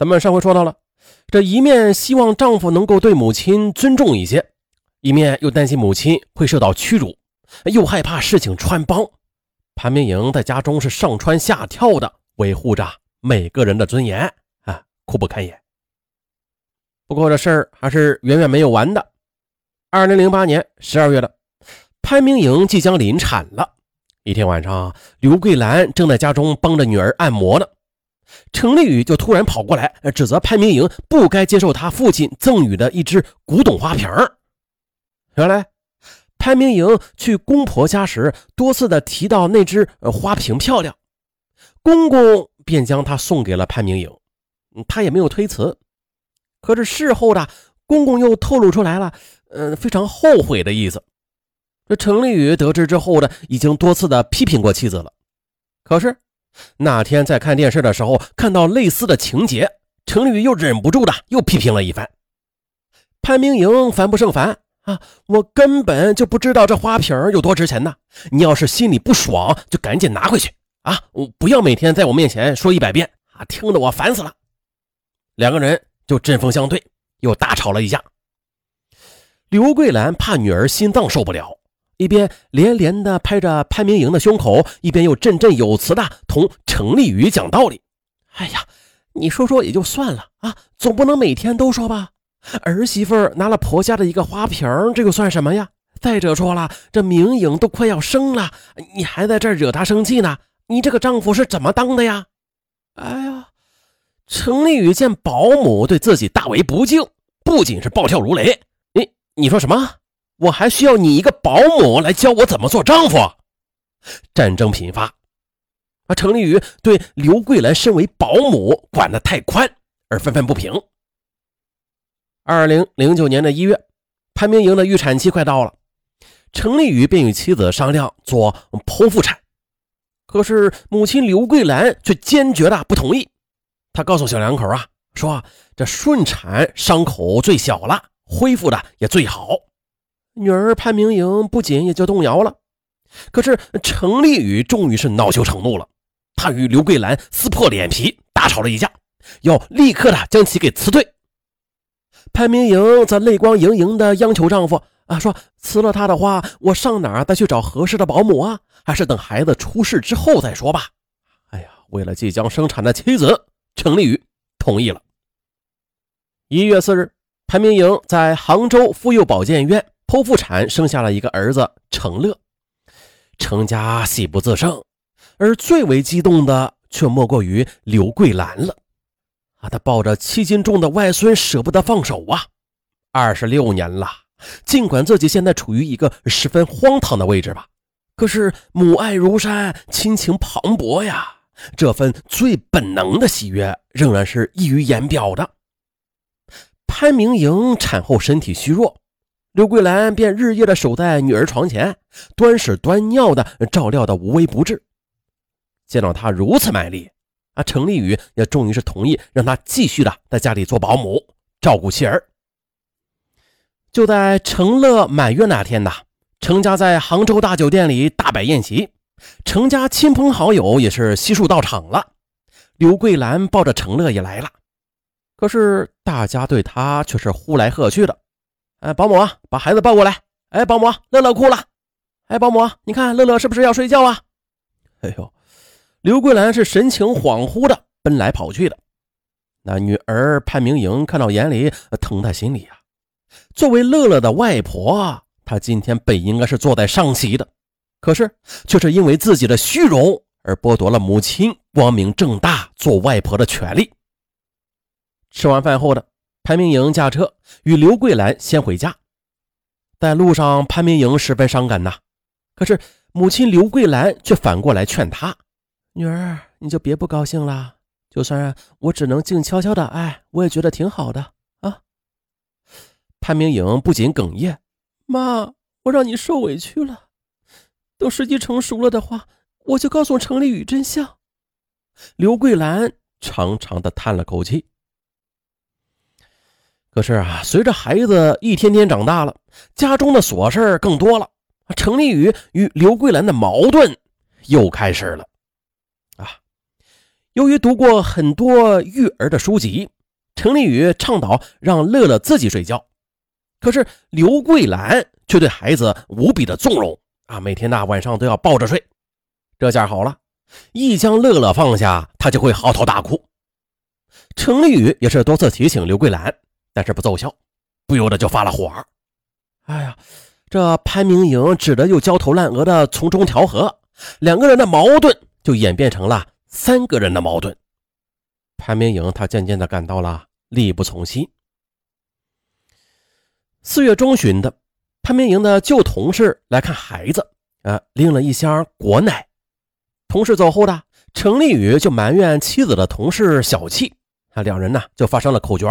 咱们上回说到了，这一面希望丈夫能够对母亲尊重一些，一面又担心母亲会受到屈辱，又害怕事情穿帮。潘明莹在家中是上蹿下跳的维护着每个人的尊严啊，苦不堪言。不过这事儿还是远远没有完的。二零零八年十二月的，潘明莹即将临产了。一天晚上，刘桂兰正在家中帮着女儿按摩呢。程立宇就突然跑过来，指责潘明莹不该接受他父亲赠予的一只古董花瓶原来，潘明莹去公婆家时，多次的提到那只花瓶漂亮，公公便将它送给了潘明莹，他也没有推辞。可是事后的公公又透露出来了，嗯，非常后悔的意思。这程立宇得知之后呢，已经多次的批评过妻子了，可是。那天在看电视的时候，看到类似的情节，程宇又忍不住的又批评了一番。潘明莹烦不胜烦啊！我根本就不知道这花瓶有多值钱呢。你要是心里不爽，就赶紧拿回去啊！我不要每天在我面前说一百遍啊，听得我烦死了。两个人就针锋相对，又大吵了一架。刘桂兰怕女儿心脏受不了。一边连连的拍着潘明莹的胸口，一边又振振有词的同程丽宇讲道理：“哎呀，你说说也就算了啊，总不能每天都说吧？儿媳妇拿了婆家的一个花瓶，这又算什么呀？再者说了，这明颖都快要生了，你还在这惹她生气呢？你这个丈夫是怎么当的呀？”哎呀，程丽宇见保姆对自己大为不敬，不仅是暴跳如雷：“你你说什么？”我还需要你一个保姆来教我怎么做丈夫。战争频发，啊，程丽宇对刘桂兰身为保姆管得太宽而愤愤不平。二零零九年的一月，潘明莹的预产期快到了，程丽宇便与妻子商量做剖腹产，可是母亲刘桂兰却坚决的不同意。她告诉小两口啊，说这顺产伤口最小了，恢复的也最好。女儿潘明莹不仅也就动摇了，可是程丽宇终于是恼羞成怒了，他与刘桂兰撕破脸皮，大吵了一架，要立刻的将其给辞退。潘明莹则泪光盈盈的央求丈夫啊，说辞了他的话，我上哪儿再去找合适的保姆啊？还是等孩子出世之后再说吧。哎呀，为了即将生产的妻子，程丽宇同意了。一月四日，潘明莹在杭州妇幼保健院。剖腹产生下了一个儿子程乐，程家喜不自胜，而最为激动的却莫过于刘桂兰了。啊，他抱着七斤重的外孙舍不得放手啊！二十六年了，尽管自己现在处于一个十分荒唐的位置吧，可是母爱如山，亲情磅礴呀，这份最本能的喜悦仍然是溢于言表的。潘明莹产后身体虚弱。刘桂兰便日夜的守在女儿床前，端屎端尿的照料的无微不至。见到她如此卖力，啊，程丽宇也终于是同意让她继续的在家里做保姆，照顾妻儿。就在程乐满月那天呐，程家在杭州大酒店里大摆宴席，程家亲朋好友也是悉数到场了。刘桂兰抱着程乐也来了，可是大家对他却是呼来喝去的。哎，保姆啊，把孩子抱过来。哎，保姆，乐乐哭了。哎，保姆，你看乐乐是不是要睡觉啊？哎呦，刘桂兰是神情恍惚的奔来跑去的。那女儿潘明莹看到眼里，疼在心里呀。作为乐乐的外婆，她今天本应该是坐在上席的，可是却是因为自己的虚荣而剥夺了母亲光明正大做外婆的权利。吃完饭后的。潘明莹驾车与刘桂兰先回家，在路上，潘明莹十分伤感呐。可是母亲刘桂兰却反过来劝她：“女儿，你就别不高兴了。就算我只能静悄悄的爱，我也觉得挺好的啊。”潘明莹不仅哽咽：“妈，我让你受委屈了。等时机成熟了的话，我就告诉程丽宇真相。”刘桂兰长长的叹了口气。可是啊，随着孩子一天天长大了，家中的琐事更多了。程丽宇与刘桂兰的矛盾又开始了。啊，由于读过很多育儿的书籍，程丽宇倡导让乐乐自己睡觉，可是刘桂兰却对孩子无比的纵容啊，每天呐晚上都要抱着睡。这下好了，一将乐乐放下，他就会嚎啕大哭。程丽宇也是多次提醒刘桂兰，但是不奏效，不由得就发了火。哎呀，这潘明莹只得又焦头烂额的从中调和，两个人的矛盾就演变成了。三个人的矛盾，潘明颖他渐渐的感到了力不从心。四月中旬的，潘明莹的旧同事来看孩子，啊，拎了一箱果奶。同事走后的程立宇就埋怨妻子的同事小气，啊，两人呢就发生了口角。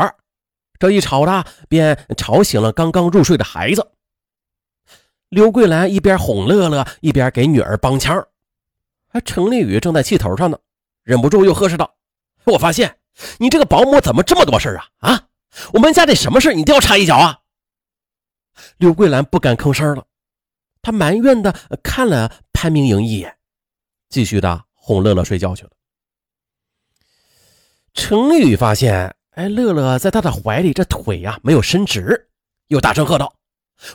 这一吵的，便吵醒了刚刚入睡的孩子。刘桂兰一边哄乐乐，一边给女儿帮腔。啊，程立宇正在气头上呢。忍不住又呵斥道：“我发现你这个保姆怎么这么多事啊？啊，我们家里什么事你都要插一脚啊？”刘桂兰不敢吭声了，她埋怨的看了潘明莹一眼，继续的哄乐乐睡觉去了。程丽宇发现，哎，乐乐在他的怀里，这腿呀没有伸直，又大声喝道：“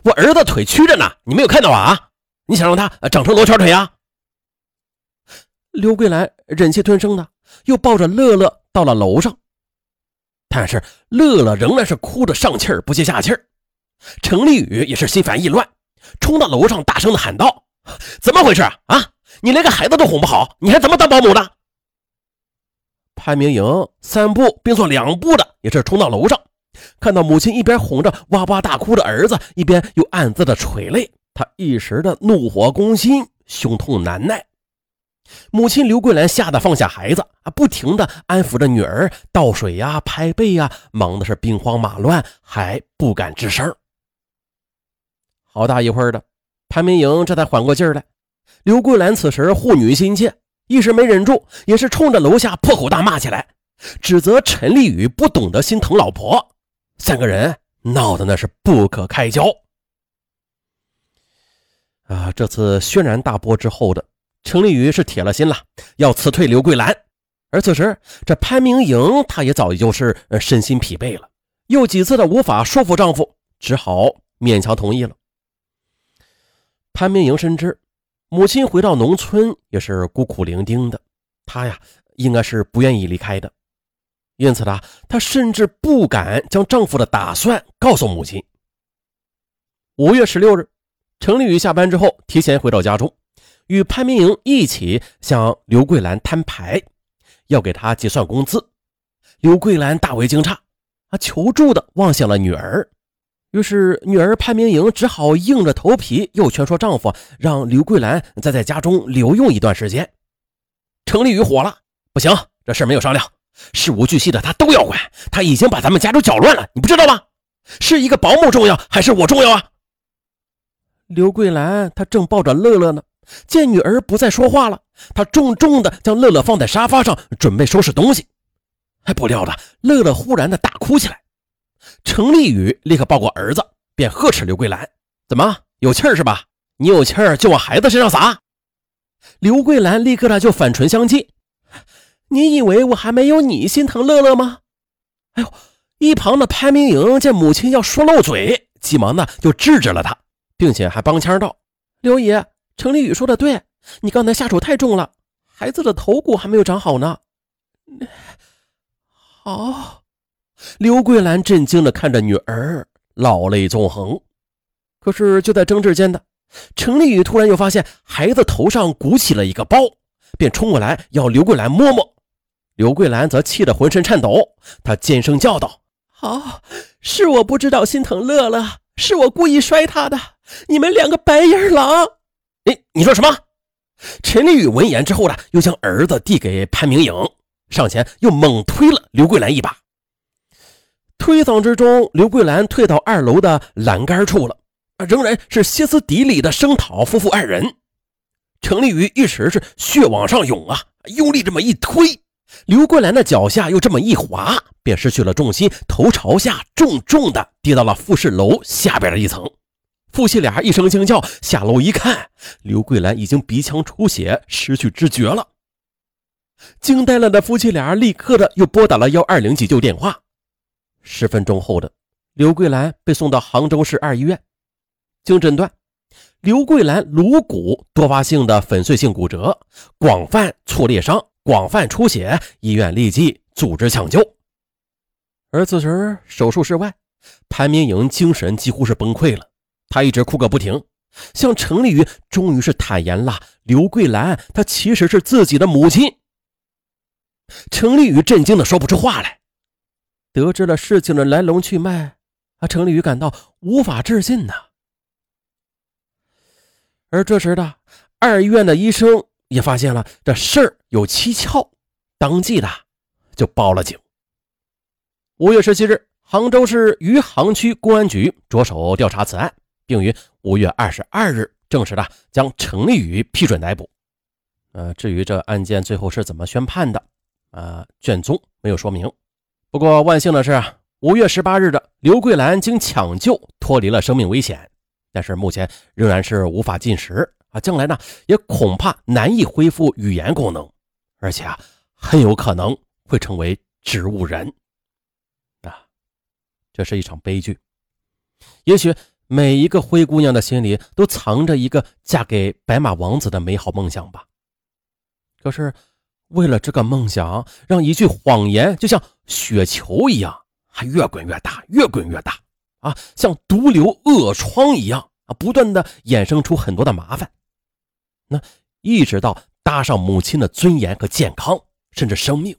我儿子腿曲着呢，你没有看到啊？你想让他长成罗圈腿啊？”刘桂兰忍气吞声的，又抱着乐乐到了楼上，但是乐乐仍然是哭着上气儿不接下气儿。程丽宇也是心烦意乱，冲到楼上大声的喊道：“怎么回事啊？你连个孩子都哄不好，你还怎么当保姆呢？”潘明莹三步并作两步的也是冲到楼上，看到母亲一边哄着哇哇大哭的儿子，一边又暗自的垂泪，他一时的怒火攻心，胸痛难耐。母亲刘桂兰吓得放下孩子啊，不停的安抚着女儿，倒水呀，拍背呀，忙的是兵荒马乱，还不敢吱声。好大一会儿的，潘明莹这才缓过劲儿来。刘桂兰此时护女心切，一时没忍住，也是冲着楼下破口大骂起来，指责陈立宇不懂得心疼老婆。三个人闹得那是不可开交。啊，这次轩然大波之后的。程立宇是铁了心了，要辞退刘桂兰。而此时，这潘明莹她也早已就是身心疲惫了，又几次的无法说服丈夫，只好勉强同意了。潘明莹深知母亲回到农村也是孤苦伶仃的，她呀应该是不愿意离开的，因此呢，她甚至不敢将丈夫的打算告诉母亲。五月十六日，程丽宇下班之后提前回到家中。与潘明莹一起向刘桂兰摊牌，要给她结算工资。刘桂兰大为惊诧，啊，求助的望向了女儿。于是女儿潘明莹只好硬着头皮，又劝说丈夫让刘桂兰再在家中留用一段时间。程丽宇火了，不行，这事没有商量，事无巨细的他都要管。他已经把咱们家都搅乱了，你不知道吗？是一个保姆重要，还是我重要啊？刘桂兰她正抱着乐乐呢。见女儿不再说话了，她重重的将乐乐放在沙发上，准备收拾东西。还不料的，乐乐忽然的大哭起来。程立宇立刻抱过儿子，便呵斥刘桂兰：“怎么有气儿是吧？你有气儿就往孩子身上撒。”刘桂兰立刻的就反唇相讥：“你以为我还没有你心疼乐乐吗？”哎呦！一旁的潘明莹见母亲要说漏嘴，急忙的就制止了他，并且还帮腔道：“刘爷。”程立宇说的对，你刚才下手太重了，孩子的头骨还没有长好呢。好，刘桂兰震惊的看着女儿，老泪纵横。可是就在争执间的，陈立宇突然又发现孩子头上鼓起了一个包，便冲过来要刘桂兰摸摸。刘桂兰则气得浑身颤抖，她尖声叫道：“好，是我不知道心疼乐乐，是我故意摔他的，你们两个白眼狼！”哎，你说什么？陈立宇闻言之后呢，又将儿子递给潘明颖，上前又猛推了刘桂兰一把。推搡之中，刘桂兰退到二楼的栏杆处了，仍然是歇斯底里的声讨夫妇二人。程立宇一时是血往上涌啊，用力这么一推，刘桂兰的脚下又这么一滑，便失去了重心，头朝下重重的跌到了复式楼下边的一层。夫妻俩一声惊叫，下楼一看，刘桂兰已经鼻腔出血，失去知觉了。惊呆了的夫妻俩立刻的又拨打了幺二零急救电话。十分钟后的，刘桂兰被送到杭州市二医院，经诊断，刘桂兰颅骨多发性的粉碎性骨折，广泛挫裂伤，广泛出血，医院立即组织抢救。而此时手术室外，潘明颖精神几乎是崩溃了，她一直哭个不停，向程丽宇终于是坦言了刘桂兰她其实是自己的母亲。程丽宇震惊的说不出话来。得知了事情的来龙去脉，啊，程立宇感到无法置信呐。而这时的二医院的医生也发现了这事儿有蹊跷，当即的就报了警。五月十七日，杭州市余杭区公安局着手调查此案，并于五月二十二日正式的将程立宇批准逮捕。呃，至于这案件最后是怎么宣判的，啊，卷宗没有说明。不过万幸的是，五月十八日的刘桂兰经抢救脱离了生命危险，但是目前仍然是无法进食啊，将来呢也恐怕难以恢复语言功能，而且啊很有可能会成为植物人啊，这是一场悲剧。也许每一个灰姑娘的心里都藏着一个嫁给白马王子的美好梦想吧，可是。为了这个梦想，让一句谎言就像雪球一样，还越滚越大，越滚越大啊！像毒瘤恶疮一样啊，不断的衍生出很多的麻烦。那一直到搭上母亲的尊严和健康，甚至生命。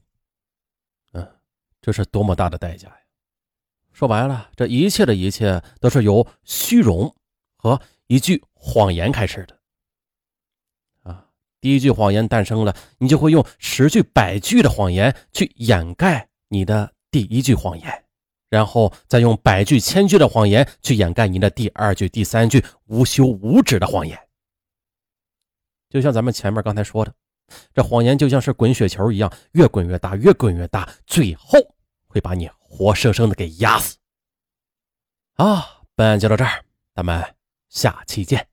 嗯，这是多么大的代价呀！说白了，这一切的一切都是由虚荣和一句谎言开始的。第一句谎言诞生了，你就会用十句百句的谎言去掩盖你的第一句谎言，然后再用百句千句的谎言去掩盖你的第二句、第三句无休无止的谎言。就像咱们前面刚才说的，这谎言就像是滚雪球一样，越滚越大，越滚越大，最后会把你活生生的给压死。啊，本案就到这儿，咱们下期见。